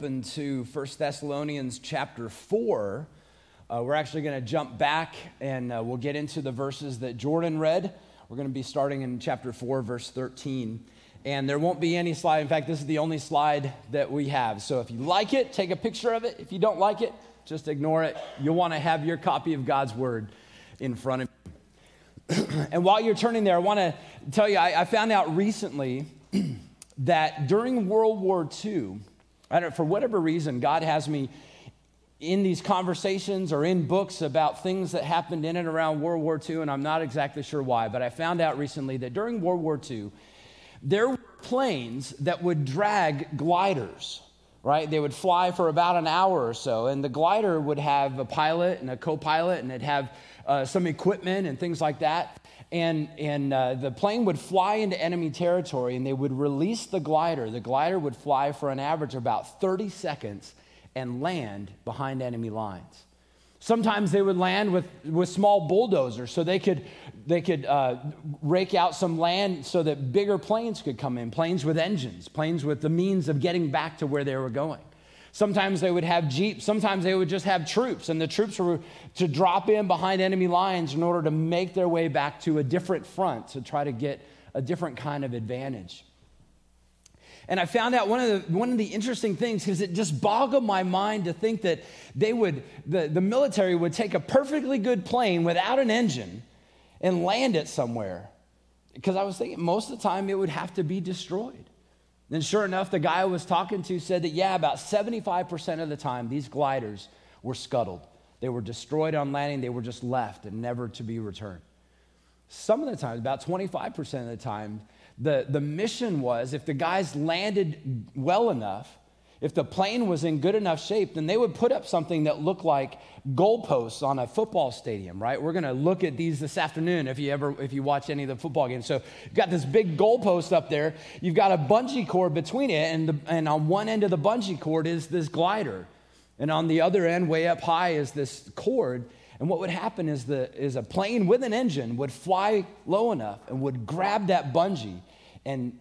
open to 1 Thessalonians chapter 4. Uh, we're actually going to jump back and uh, we'll get into the verses that Jordan read. We're going to be starting in chapter 4, verse 13. And there won't be any slide. In fact, this is the only slide that we have. So if you like it, take a picture of it. If you don't like it, just ignore it. You'll want to have your copy of God's word in front of you. and while you're turning there, I want to tell you I, I found out recently that during World War II, I don't, for whatever reason, God has me in these conversations or in books about things that happened in and around World War II, and I'm not exactly sure why, but I found out recently that during World War II, there were planes that would drag gliders, right? They would fly for about an hour or so, and the glider would have a pilot and a co pilot, and it'd have uh, some equipment and things like that and, and uh, the plane would fly into enemy territory and they would release the glider. The glider would fly for an average of about 30 seconds and land behind enemy lines. Sometimes they would land with, with small bulldozers so they could, they could uh, rake out some land so that bigger planes could come in, planes with engines, planes with the means of getting back to where they were going. Sometimes they would have jeeps. Sometimes they would just have troops, and the troops were to drop in behind enemy lines in order to make their way back to a different front to try to get a different kind of advantage. And I found out one of the, one of the interesting things because it just boggled my mind to think that they would, the, the military would take a perfectly good plane without an engine and land it somewhere. Because I was thinking most of the time it would have to be destroyed. Then, sure enough, the guy I was talking to said that, yeah, about 75% of the time, these gliders were scuttled. They were destroyed on landing, they were just left and never to be returned. Some of the time, about 25% of the time, the, the mission was if the guys landed well enough, if the plane was in good enough shape, then they would put up something that looked like goalposts on a football stadium, right? We're going to look at these this afternoon if you ever if you watch any of the football games. So you've got this big goalpost up there. You've got a bungee cord between it, and the, and on one end of the bungee cord is this glider, and on the other end, way up high, is this cord. And what would happen is the is a plane with an engine would fly low enough and would grab that bungee and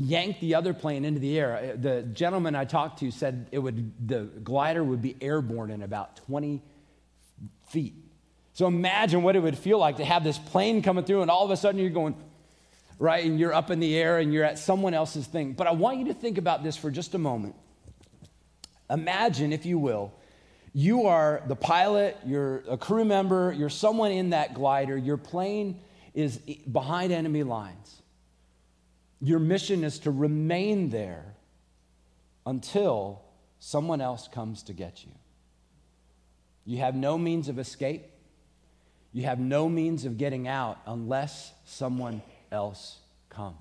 yanked the other plane into the air. Uh, the gentleman I talked to said it would, the glider would be airborne in about 20 feet. So imagine what it would feel like to have this plane coming through, and all of a sudden you're going, right, and you're up in the air and you're at someone else's thing. But I want you to think about this for just a moment. Imagine, if you will, you are the pilot, you're a crew member, you're someone in that glider, your plane is behind enemy lines. Your mission is to remain there until someone else comes to get you. You have no means of escape. You have no means of getting out unless someone else comes.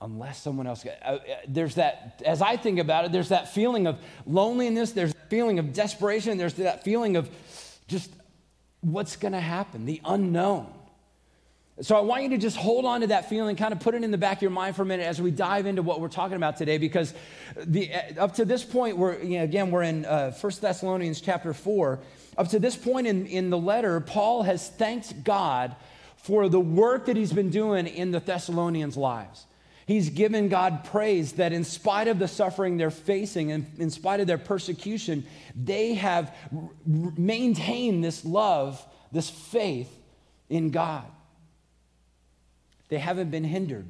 Unless someone else, uh, uh, there's that, as I think about it, there's that feeling of loneliness, there's that feeling of desperation, there's that feeling of just what's going to happen, the unknown. So I want you to just hold on to that feeling, kind of put it in the back of your mind for a minute as we dive into what we're talking about today, because the, up to this point, we're, you know, again, we're in uh, 1 Thessalonians chapter 4. Up to this point in, in the letter, Paul has thanked God for the work that he's been doing in the Thessalonians' lives. He's given God praise that in spite of the suffering they're facing and in spite of their persecution, they have maintained this love, this faith in God. They haven't been hindered.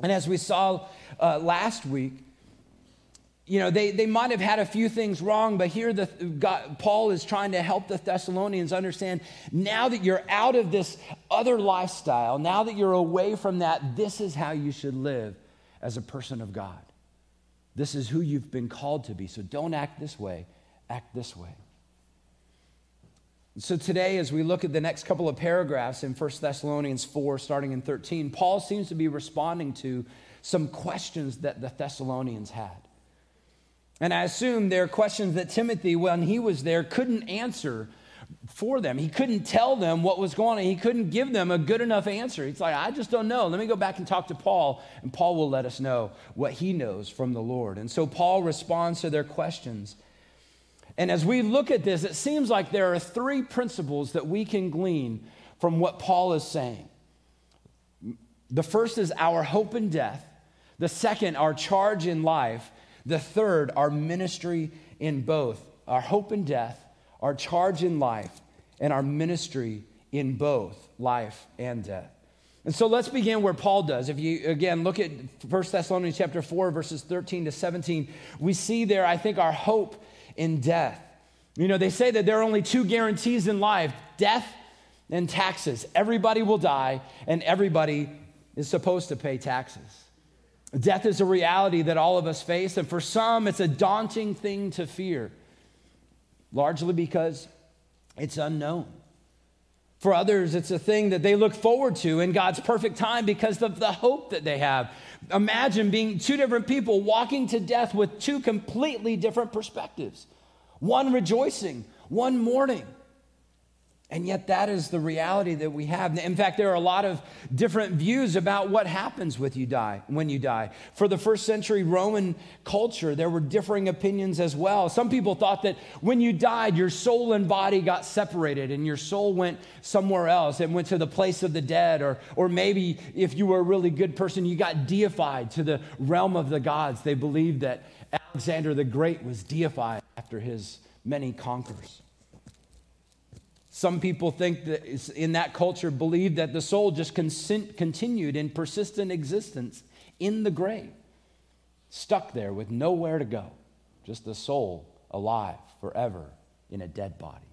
And as we saw uh, last week, you know, they, they might have had a few things wrong, but here the, God, Paul is trying to help the Thessalonians understand now that you're out of this other lifestyle, now that you're away from that, this is how you should live as a person of God. This is who you've been called to be. So don't act this way, act this way. So today, as we look at the next couple of paragraphs in 1 Thessalonians 4, starting in 13, Paul seems to be responding to some questions that the Thessalonians had. And I assume they're questions that Timothy, when he was there, couldn't answer for them. He couldn't tell them what was going on. He couldn't give them a good enough answer. He's like, I just don't know. Let me go back and talk to Paul, and Paul will let us know what he knows from the Lord. And so Paul responds to their questions and as we look at this, it seems like there are three principles that we can glean from what Paul is saying. The first is our hope in death, the second, our charge in life, The third, our ministry in both, our hope in death, our charge in life, and our ministry in both life and death. And so let's begin where Paul does. If you again look at 1 Thessalonians chapter 4 verses 13 to 17, we see there I think our hope in death. You know, they say that there are only two guarantees in life, death and taxes. Everybody will die and everybody is supposed to pay taxes. Death is a reality that all of us face and for some it's a daunting thing to fear. Largely because it's unknown. For others, it's a thing that they look forward to in God's perfect time because of the hope that they have. Imagine being two different people walking to death with two completely different perspectives one rejoicing, one mourning. And yet, that is the reality that we have. In fact, there are a lot of different views about what happens with you die when you die. For the first century Roman culture, there were differing opinions as well. Some people thought that when you died, your soul and body got separated, and your soul went somewhere else and went to the place of the dead. Or, or maybe if you were a really good person, you got deified to the realm of the gods. They believed that Alexander the Great was deified after his many conquers. Some people think that in that culture believe that the soul just continued in persistent existence in the grave, stuck there with nowhere to go, just the soul alive forever in a dead body.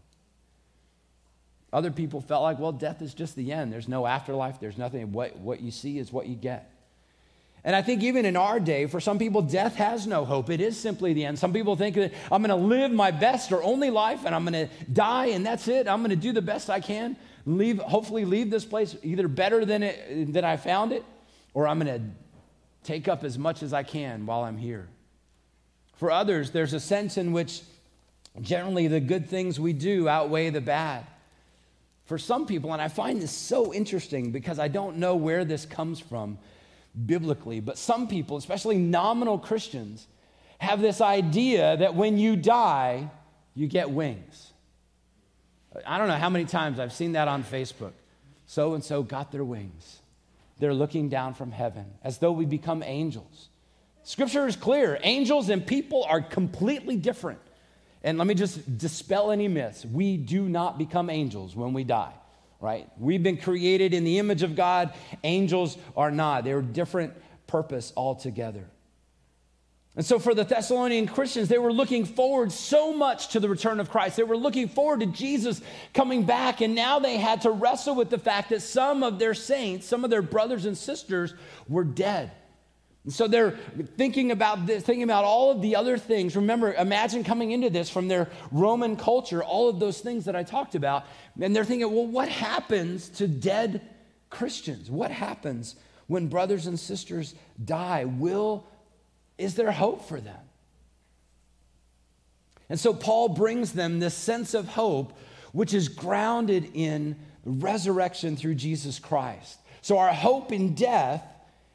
Other people felt like, well, death is just the end. There's no afterlife, there's nothing. What, what you see is what you get. And I think even in our day, for some people, death has no hope. It is simply the end. Some people think that I'm going to live my best or only life and I'm going to die and that's it. I'm going to do the best I can, leave, hopefully leave this place either better than, it, than I found it or I'm going to take up as much as I can while I'm here. For others, there's a sense in which generally the good things we do outweigh the bad. For some people, and I find this so interesting because I don't know where this comes from biblically, but some people, especially nominal Christians, have this idea that when you die, you get wings. I don't know how many times I've seen that on Facebook. So and so got their wings. They're looking down from heaven as though we become angels. Scripture is clear angels and people are completely different. And let me just dispel any myths. We do not become angels when we die right? We've been created in the image of God. Angels are not. They're different purpose altogether. And so, for the Thessalonian Christians, they were looking forward so much to the return of Christ. They were looking forward to Jesus coming back, and now they had to wrestle with the fact that some of their saints, some of their brothers and sisters, were dead. And so they're thinking about this, thinking about all of the other things. Remember, imagine coming into this from their Roman culture, all of those things that I talked about. And they're thinking, well, what happens to dead Christians? What happens when brothers and sisters die? Will, is there hope for them? And so Paul brings them this sense of hope, which is grounded in resurrection through Jesus Christ. So our hope in death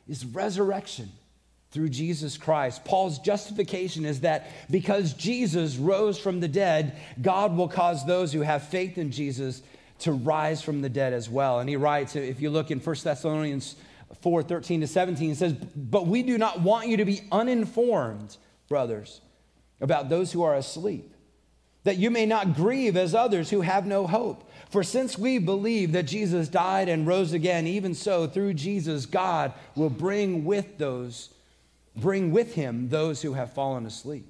is resurrection through Jesus Christ. Paul's justification is that because Jesus rose from the dead, God will cause those who have faith in Jesus to rise from the dead as well. And he writes, if you look in 1 Thessalonians 4 13 to 17, he says, But we do not want you to be uninformed, brothers, about those who are asleep, that you may not grieve as others who have no hope. For since we believe that Jesus died and rose again, even so, through Jesus, God will bring with those bring with him those who have fallen asleep.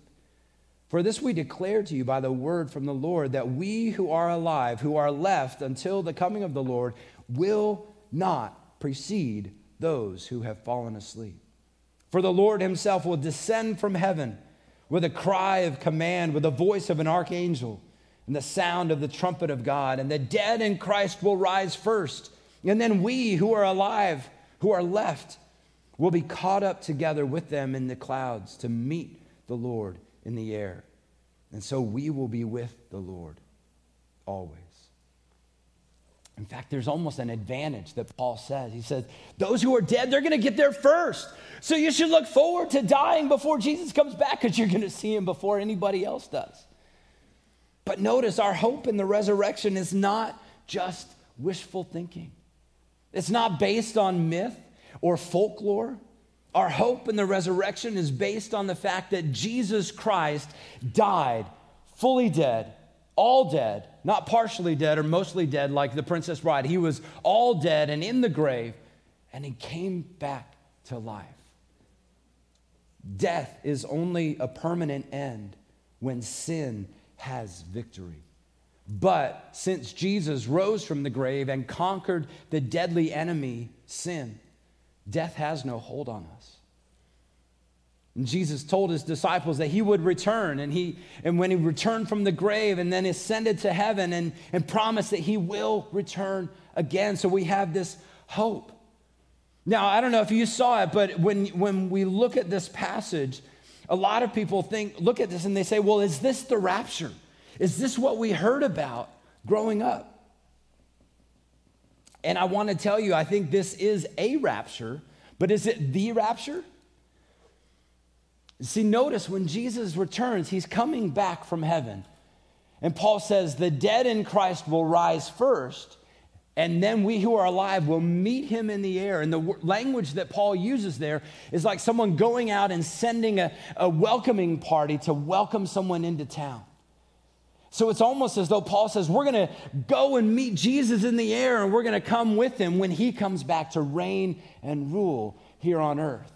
For this we declare to you by the word from the Lord that we who are alive, who are left until the coming of the Lord, will not precede those who have fallen asleep. For the Lord himself will descend from heaven with a cry of command, with the voice of an archangel, and the sound of the trumpet of God, and the dead in Christ will rise first. And then we who are alive, who are left, We'll be caught up together with them in the clouds to meet the Lord in the air. And so we will be with the Lord always. In fact, there's almost an advantage that Paul says. He says, Those who are dead, they're going to get there first. So you should look forward to dying before Jesus comes back because you're going to see him before anybody else does. But notice our hope in the resurrection is not just wishful thinking, it's not based on myth or folklore. Our hope in the resurrection is based on the fact that Jesus Christ died, fully dead, all dead, not partially dead or mostly dead like the Princess Bride. He was all dead and in the grave, and he came back to life. Death is only a permanent end when sin has victory. But since Jesus rose from the grave and conquered the deadly enemy, sin, death has no hold on us. And Jesus told his disciples that he would return, and, he, and when he returned from the grave and then ascended to heaven and, and promised that he will return again. So we have this hope. Now, I don't know if you saw it, but when, when we look at this passage, a lot of people think, look at this and they say, well, is this the rapture? Is this what we heard about growing up? And I want to tell you, I think this is a rapture, but is it the rapture? See, notice when Jesus returns, he's coming back from heaven. And Paul says, the dead in Christ will rise first, and then we who are alive will meet him in the air. And the language that Paul uses there is like someone going out and sending a, a welcoming party to welcome someone into town. So it's almost as though Paul says, We're going to go and meet Jesus in the air and we're going to come with him when he comes back to reign and rule here on earth.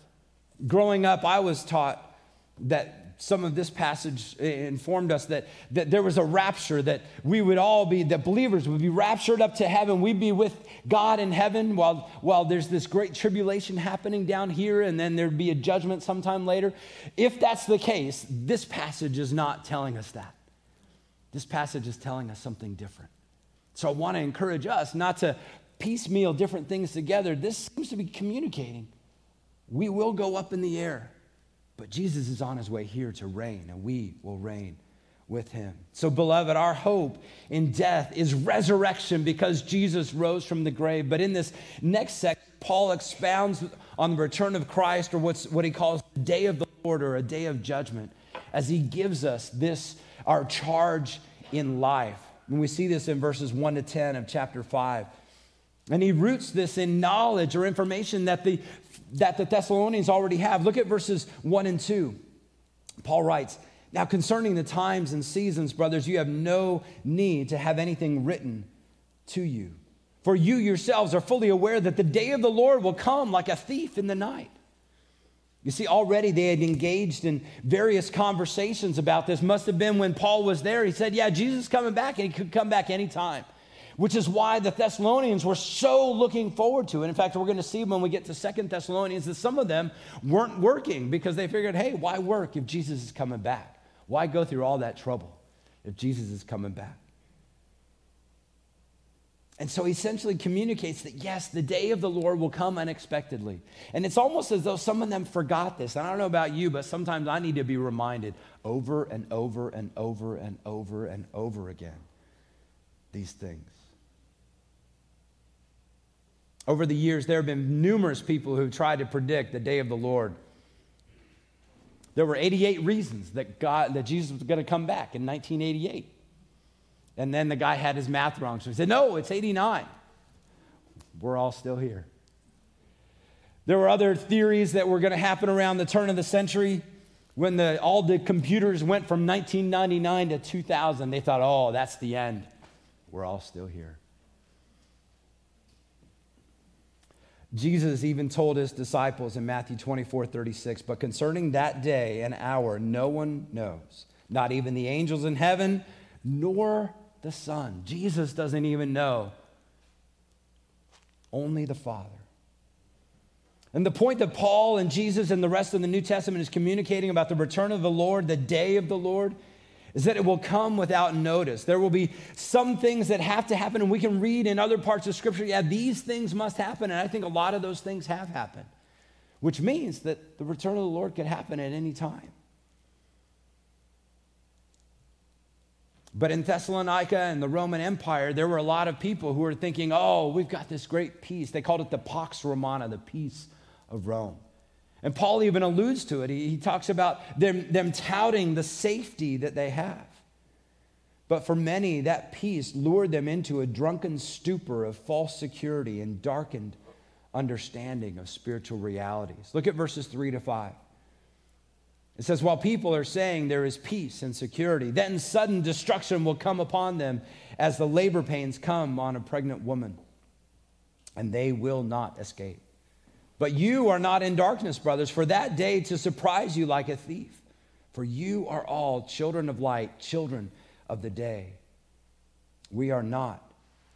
Growing up, I was taught that some of this passage informed us that, that there was a rapture, that we would all be, that believers would be raptured up to heaven. We'd be with God in heaven while, while there's this great tribulation happening down here, and then there'd be a judgment sometime later. If that's the case, this passage is not telling us that. This passage is telling us something different. So I want to encourage us not to piecemeal different things together. This seems to be communicating. We will go up in the air, but Jesus is on his way here to reign, and we will reign with him. So, beloved, our hope in death is resurrection because Jesus rose from the grave. But in this next section, Paul expounds on the return of Christ, or what's, what he calls the day of the Lord, or a day of judgment, as he gives us this our charge in life. And we see this in verses 1 to 10 of chapter 5. And he roots this in knowledge or information that the, that the Thessalonians already have. Look at verses 1 and 2. Paul writes, Now concerning the times and seasons, brothers, you have no need to have anything written to you. For you yourselves are fully aware that the day of the Lord will come like a thief in the night. You see, already they had engaged in various conversations about this. Must have been when Paul was there. He said, Yeah, Jesus is coming back, and he could come back anytime, which is why the Thessalonians were so looking forward to it. In fact, we're going to see when we get to Second Thessalonians that some of them weren't working because they figured, Hey, why work if Jesus is coming back? Why go through all that trouble if Jesus is coming back? And so he essentially communicates that yes, the day of the Lord will come unexpectedly. And it's almost as though some of them forgot this. And I don't know about you, but sometimes I need to be reminded over and over and over and over and over again these things. Over the years, there have been numerous people who tried to predict the day of the Lord. There were 88 reasons that God that Jesus was going to come back in 1988. And then the guy had his math wrong. So he said, No, it's 89. We're all still here. There were other theories that were going to happen around the turn of the century when the, all the computers went from 1999 to 2000. They thought, oh, that's the end. We're all still here. Jesus even told his disciples in Matthew 24 36, but concerning that day and hour, no one knows, not even the angels in heaven, nor the Son. Jesus doesn't even know, only the Father. And the point that Paul and Jesus and the rest of the New Testament is communicating about the return of the Lord, the day of the Lord, is that it will come without notice. There will be some things that have to happen, and we can read in other parts of Scripture, yeah, these things must happen. And I think a lot of those things have happened, which means that the return of the Lord could happen at any time. But in Thessalonica and the Roman Empire, there were a lot of people who were thinking, oh, we've got this great peace. They called it the Pax Romana, the peace of Rome. And Paul even alludes to it. He, he talks about them, them touting the safety that they have. But for many, that peace lured them into a drunken stupor of false security and darkened understanding of spiritual realities. Look at verses 3 to 5. It says, While people are saying there is peace and security, then sudden destruction will come upon them as the labor pains come on a pregnant woman, and they will not escape. But you are not in darkness, brothers, for that day to surprise you like a thief. For you are all children of light, children of the day. We are not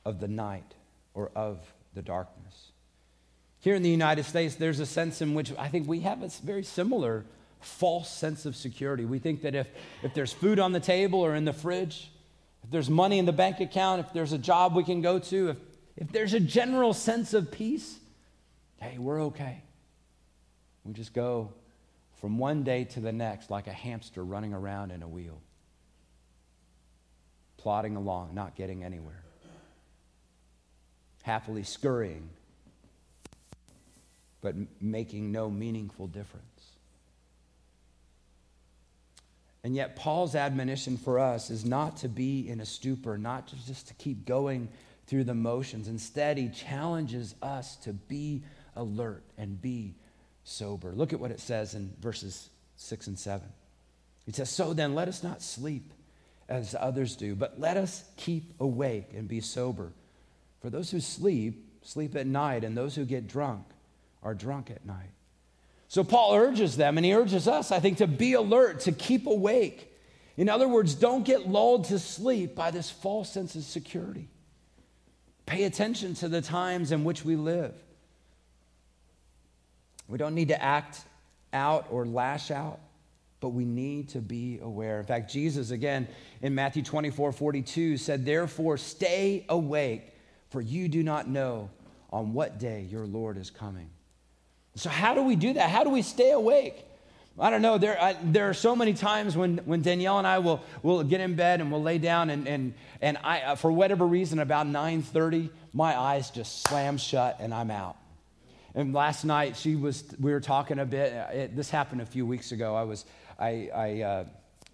of the night or of the darkness. Here in the United States, there's a sense in which I think we have a very similar false sense of security. We think that if, if there's food on the table or in the fridge, if there's money in the bank account, if there's a job we can go to, if, if there's a general sense of peace, hey, we're okay. We just go from one day to the next like a hamster running around in a wheel, plodding along, not getting anywhere, happily scurrying, but making no meaningful difference. And yet, Paul's admonition for us is not to be in a stupor, not to just to keep going through the motions. Instead, he challenges us to be alert and be sober. Look at what it says in verses 6 and 7. He says, So then, let us not sleep as others do, but let us keep awake and be sober. For those who sleep, sleep at night, and those who get drunk are drunk at night. So Paul urges them, and he urges us, I think, to be alert, to keep awake. In other words, don't get lulled to sleep by this false sense of security. Pay attention to the times in which we live. We don't need to act out or lash out, but we need to be aware. In fact, Jesus, again, in Matthew 24 42, said, Therefore, stay awake, for you do not know on what day your Lord is coming. So, how do we do that? How do we stay awake? I don't know. There, I, there are so many times when, when Danielle and I will, will get in bed and we'll lay down, and, and, and I, uh, for whatever reason, about 9.30, my eyes just slam shut and I'm out. And last night, she was, we were talking a bit. Uh, it, this happened a few weeks ago. I was, I, I, uh,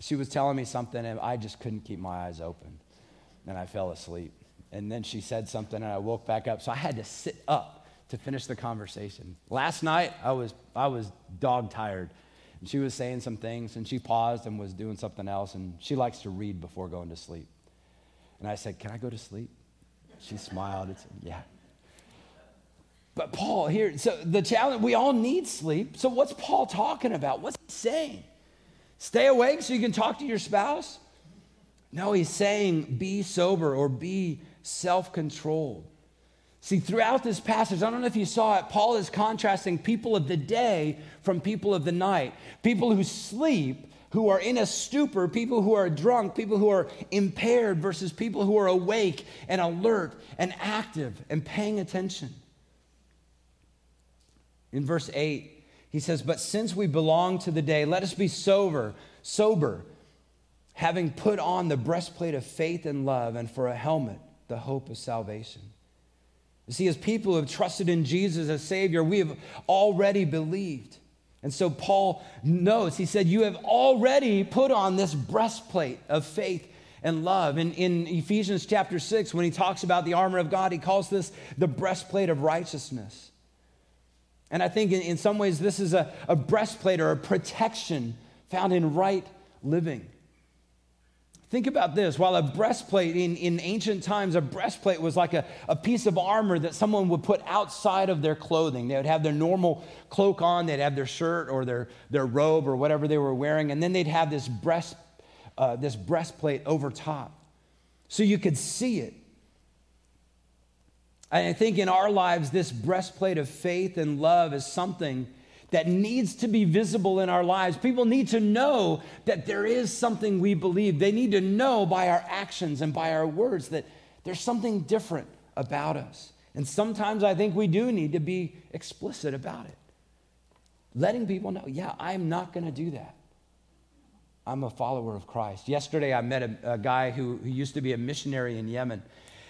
she was telling me something, and I just couldn't keep my eyes open. And I fell asleep. And then she said something, and I woke back up. So I had to sit up to finish the conversation. Last night, I was, I was dog tired. And she was saying some things, and she paused and was doing something else, and she likes to read before going to sleep. And I said, Can I go to sleep? She smiled and said, Yeah. But Paul, here, so the challenge, we all need sleep. So what's Paul talking about? What's he saying? Stay awake so you can talk to your spouse? No, he's saying be sober or be self controlled. See, throughout this passage, I don't know if you saw it, Paul is contrasting people of the day from people of the night. People who sleep, who are in a stupor, people who are drunk, people who are impaired, versus people who are awake and alert and active and paying attention. In verse 8, he says, But since we belong to the day, let us be sober, sober, having put on the breastplate of faith and love, and for a helmet, the hope of salvation. You see, as people who have trusted in Jesus as Savior, we have already believed. And so Paul knows, he said, You have already put on this breastplate of faith and love. And in Ephesians chapter 6, when he talks about the armor of God, he calls this the breastplate of righteousness. And I think in, in some ways, this is a, a breastplate or a protection found in right living. Think about this. While a breastplate in, in ancient times, a breastplate was like a, a piece of armor that someone would put outside of their clothing. They would have their normal cloak on, they'd have their shirt or their, their robe or whatever they were wearing, and then they'd have this, breast, uh, this breastplate over top. So you could see it. I think in our lives, this breastplate of faith and love is something that needs to be visible in our lives. People need to know that there is something we believe. They need to know by our actions and by our words that there's something different about us. And sometimes I think we do need to be explicit about it. Letting people know, yeah, I'm not going to do that. I'm a follower of Christ. Yesterday, I met a, a guy who, who used to be a missionary in Yemen.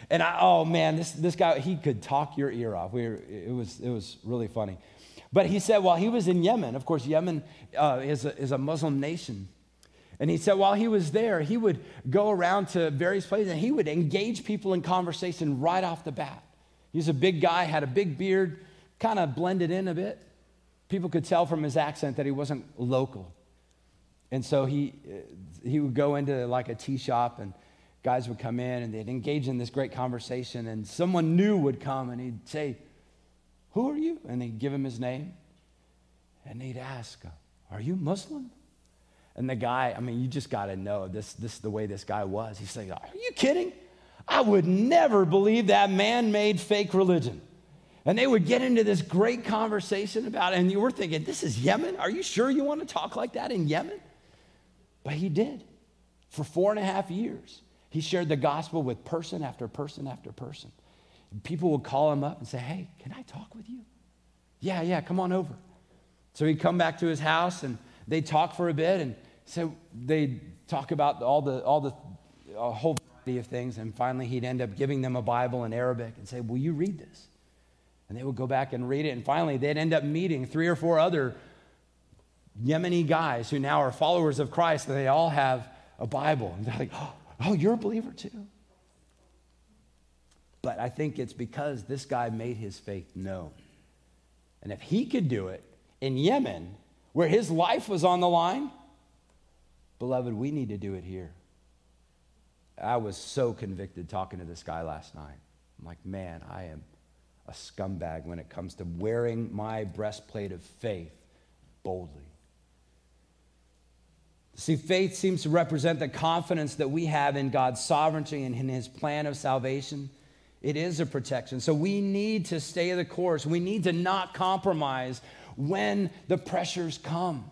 And I, oh man, this, this guy, he could talk your ear off. We were, it, was, it was really funny. But he said while he was in Yemen, of course, Yemen uh, is, a, is a Muslim nation. And he said while he was there, he would go around to various places and he would engage people in conversation right off the bat. He's a big guy, had a big beard, kind of blended in a bit. People could tell from his accent that he wasn't local. And so he, uh, he would go into like a tea shop and guys would come in and they'd engage in this great conversation and someone new would come and he'd say, who are you? And he'd give him his name. And he'd ask, Are you Muslim? And the guy, I mean, you just got to know this, this is the way this guy was. He's like, Are you kidding? I would never believe that man made fake religion. And they would get into this great conversation about it. And you were thinking, This is Yemen? Are you sure you want to talk like that in Yemen? But he did. For four and a half years, he shared the gospel with person after person after person. People would call him up and say, Hey, can I talk with you? Yeah, yeah, come on over. So he'd come back to his house and they'd talk for a bit. And so they'd talk about all the, all the a whole variety of things. And finally, he'd end up giving them a Bible in Arabic and say, Will you read this? And they would go back and read it. And finally, they'd end up meeting three or four other Yemeni guys who now are followers of Christ. And they all have a Bible. And they're like, Oh, you're a believer too? But I think it's because this guy made his faith known. And if he could do it in Yemen, where his life was on the line, beloved, we need to do it here. I was so convicted talking to this guy last night. I'm like, man, I am a scumbag when it comes to wearing my breastplate of faith boldly. See, faith seems to represent the confidence that we have in God's sovereignty and in his plan of salvation. It is a protection. So we need to stay the course. We need to not compromise when the pressures come.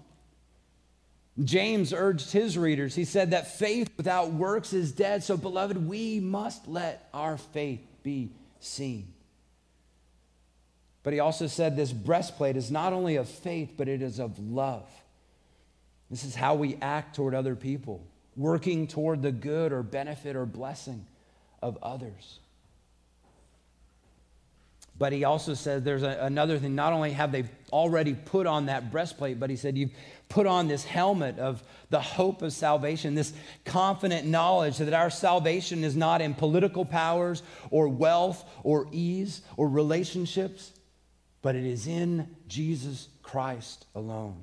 James urged his readers, he said that faith without works is dead. So, beloved, we must let our faith be seen. But he also said this breastplate is not only of faith, but it is of love. This is how we act toward other people, working toward the good or benefit or blessing of others. But he also says there's a, another thing. Not only have they already put on that breastplate, but he said you've put on this helmet of the hope of salvation, this confident knowledge that our salvation is not in political powers or wealth or ease or relationships, but it is in Jesus Christ alone.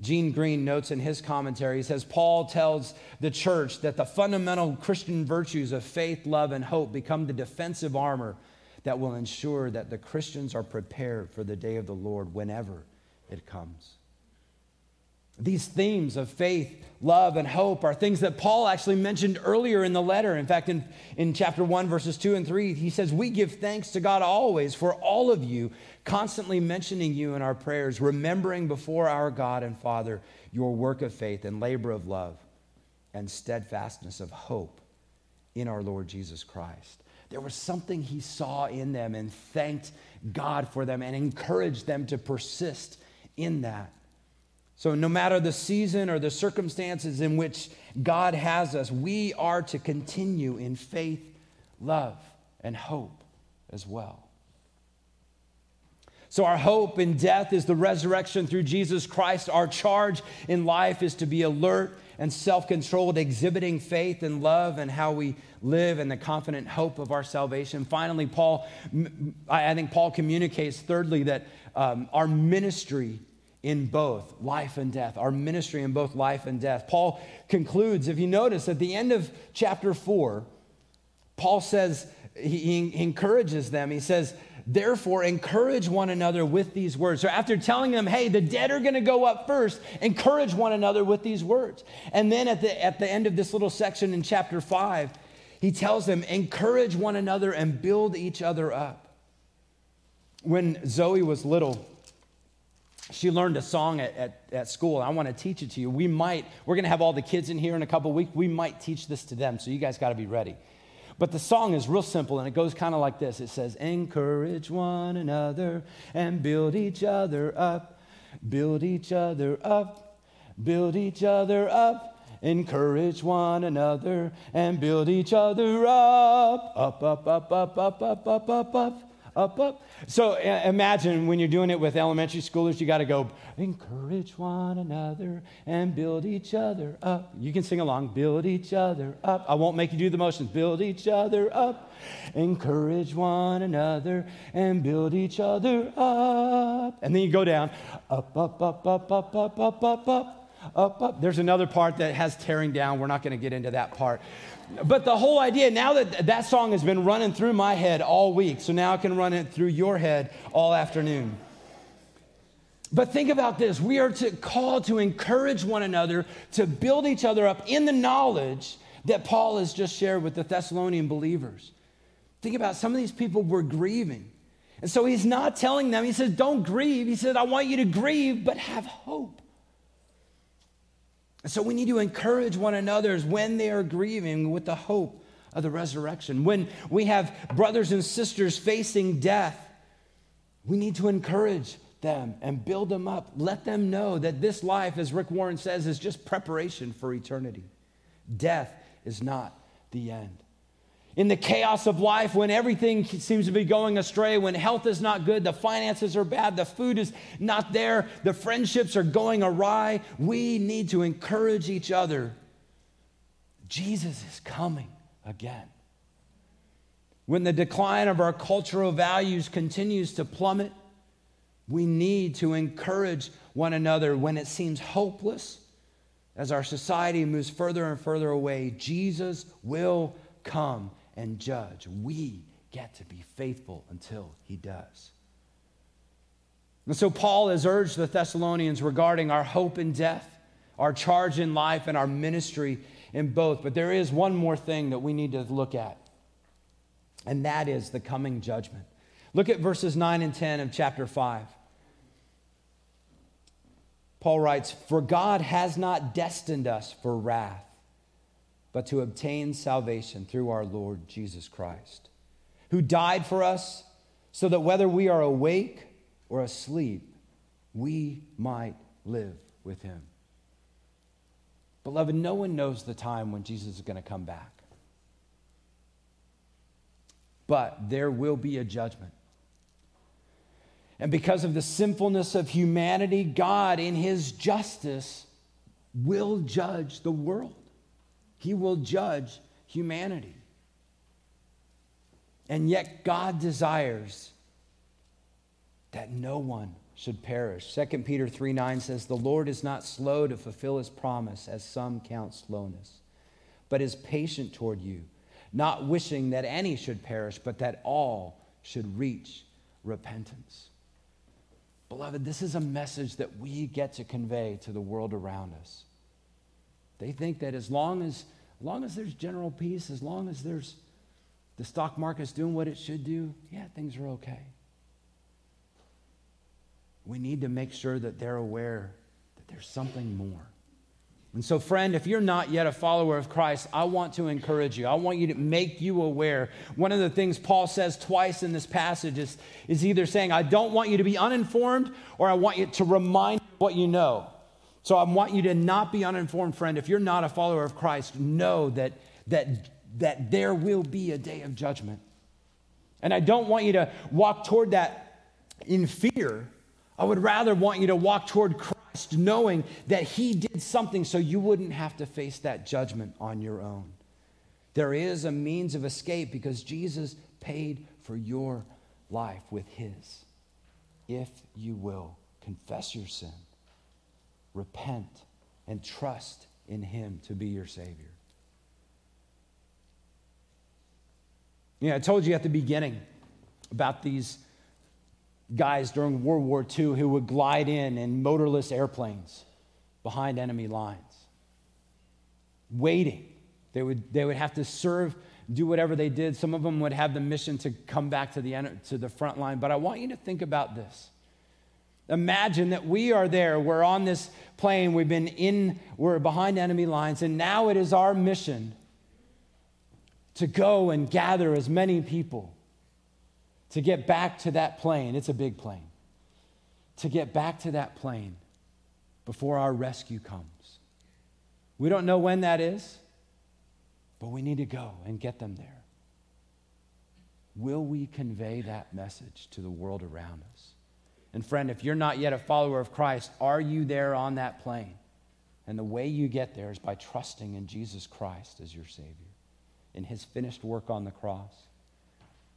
Gene Green notes in his commentary, he says, Paul tells the church that the fundamental Christian virtues of faith, love, and hope become the defensive armor that will ensure that the Christians are prepared for the day of the Lord whenever it comes. These themes of faith, love, and hope are things that Paul actually mentioned earlier in the letter. In fact, in, in chapter 1, verses 2 and 3, he says, We give thanks to God always for all of you, constantly mentioning you in our prayers, remembering before our God and Father your work of faith and labor of love and steadfastness of hope in our Lord Jesus Christ. There was something he saw in them and thanked God for them and encouraged them to persist in that. So, no matter the season or the circumstances in which God has us, we are to continue in faith, love, and hope as well. So, our hope in death is the resurrection through Jesus Christ. Our charge in life is to be alert and self controlled, exhibiting faith and love and how we live in the confident hope of our salvation. Finally, Paul, I think Paul communicates, thirdly, that um, our ministry in both life and death, our ministry in both life and death. Paul concludes, if you notice, at the end of chapter four, Paul says, he, he encourages them. He says, Therefore, encourage one another with these words. So, after telling them, hey, the dead are going to go up first, encourage one another with these words. And then at the, at the end of this little section in chapter 5, he tells them, encourage one another and build each other up. When Zoe was little, she learned a song at, at, at school. I want to teach it to you. We might, we're going to have all the kids in here in a couple weeks. We might teach this to them, so you guys got to be ready. But the song is real simple and it goes kind of like this it says, Encourage one another and build each other up, build each other up, build each other up. Encourage one another and build each other up. Up, up, up, up, up, up, up, up, up. Up, up. So imagine when you're doing it with elementary schoolers, you got to go, encourage one another and build each other up. You can sing along, build each other up. I won't make you do the motions, build each other up. Encourage one another and build each other up. And then you go down, up, up, up, up, up, up, up, up, up. Up, up. There's another part that has tearing down. We're not going to get into that part. But the whole idea, now that that song has been running through my head all week, so now I can run it through your head all afternoon. But think about this we are to, called to encourage one another, to build each other up in the knowledge that Paul has just shared with the Thessalonian believers. Think about some of these people were grieving. And so he's not telling them, he says, don't grieve. He says, I want you to grieve, but have hope. And so we need to encourage one another when they are grieving with the hope of the resurrection. When we have brothers and sisters facing death, we need to encourage them and build them up. Let them know that this life, as Rick Warren says, is just preparation for eternity. Death is not the end in the chaos of life, when everything seems to be going astray, when health is not good, the finances are bad, the food is not there, the friendships are going awry, we need to encourage each other. Jesus is coming again. When the decline of our cultural values continues to plummet, we need to encourage one another when it seems hopeless. As our society moves further and further away, Jesus will come and judge. We get to be faithful until he does. And so Paul has urged the Thessalonians regarding our hope in death, our charge in life, and our ministry in both. But there is one more thing that we need to look at, and that is the coming judgment. Look at verses 9 and 10 of chapter 5. Paul writes, For God has not destined us for wrath but to obtain salvation through our Lord Jesus Christ, who died for us so that whether we are awake or asleep, we might live with him. Beloved, no one knows the time when Jesus is going to come back. But there will be a judgment. And because of the sinfulness of humanity, God, in his justice, will judge the world. He will judge humanity. And yet, God desires that no one should perish. 2 Peter 3 9 says, The Lord is not slow to fulfill his promise, as some count slowness, but is patient toward you, not wishing that any should perish, but that all should reach repentance. Beloved, this is a message that we get to convey to the world around us. They think that as long as as long as there's general peace, as long as there's the stock market's doing what it should do, yeah, things are okay. We need to make sure that they're aware that there's something more. And so, friend, if you're not yet a follower of Christ, I want to encourage you. I want you to make you aware. One of the things Paul says twice in this passage is, is either saying, I don't want you to be uninformed, or I want you to remind what you know. So I want you to not be uninformed, friend. If you're not a follower of Christ, know that, that, that there will be a day of judgment. And I don't want you to walk toward that in fear. I would rather want you to walk toward Christ knowing that He did something so you wouldn't have to face that judgment on your own. There is a means of escape because Jesus paid for your life with His. If you will confess your sin repent, and trust in Him to be your Savior. Know, I told you at the beginning about these guys during World War II who would glide in in motorless airplanes behind enemy lines, waiting. They would, they would have to serve, do whatever they did. Some of them would have the mission to come back to the, to the front line. But I want you to think about this. Imagine that we are there. We're on this plane. We've been in, we're behind enemy lines, and now it is our mission to go and gather as many people to get back to that plane. It's a big plane. To get back to that plane before our rescue comes. We don't know when that is, but we need to go and get them there. will we convey that message to the world around us? And friend, if you're not yet a follower of Christ, are you there on that plane? And the way you get there is by trusting in Jesus Christ as your Savior, in His finished work on the cross.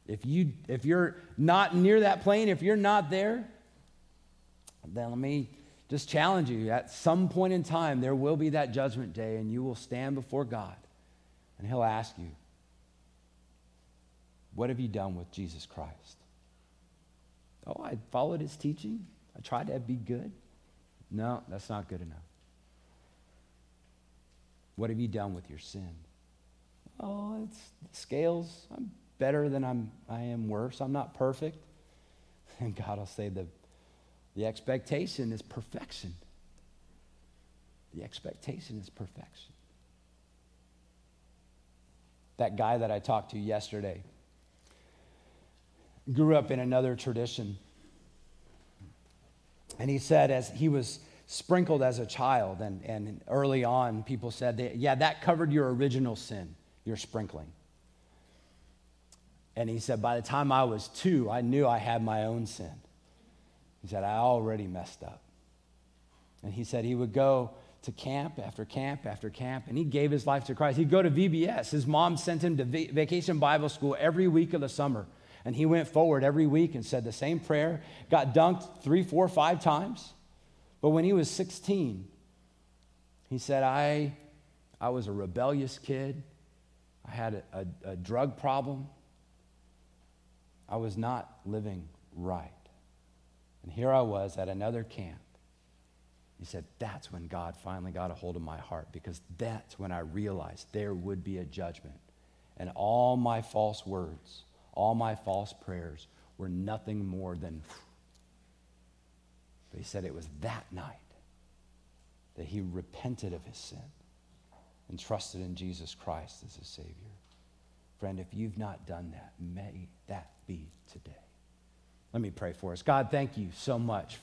If, you, if you're not near that plane, if you're not there, then let me just challenge you. At some point in time, there will be that judgment day, and you will stand before God, and He'll ask you, What have you done with Jesus Christ? Oh, I followed His teaching. I tried to be good. No, that's not good enough. What have you done with your sin? Oh, it's scales. I'm better than I'm, I am worse. I'm not perfect. And God will say the, the expectation is perfection. The expectation is perfection. That guy that I talked to yesterday grew up in another tradition. And he said, as he was sprinkled as a child, and, and early on, people said, that, Yeah, that covered your original sin, your sprinkling. And he said, By the time I was two, I knew I had my own sin. He said, I already messed up. And he said he would go to camp after camp after camp, and he gave his life to Christ. He'd go to VBS. His mom sent him to vacation Bible school every week of the summer. And he went forward every week and said the same prayer, got dunked three, four, five times. But when he was 16, he said, I, I was a rebellious kid. I had a, a, a drug problem. I was not living right. And here I was at another camp. He said, That's when God finally got a hold of my heart because that's when I realized there would be a judgment. And all my false words, all my false prayers were nothing more than. But he said it was that night that he repented of his sin and trusted in Jesus Christ as his Savior. Friend, if you've not done that, may that be today. Let me pray for us. God, thank you so much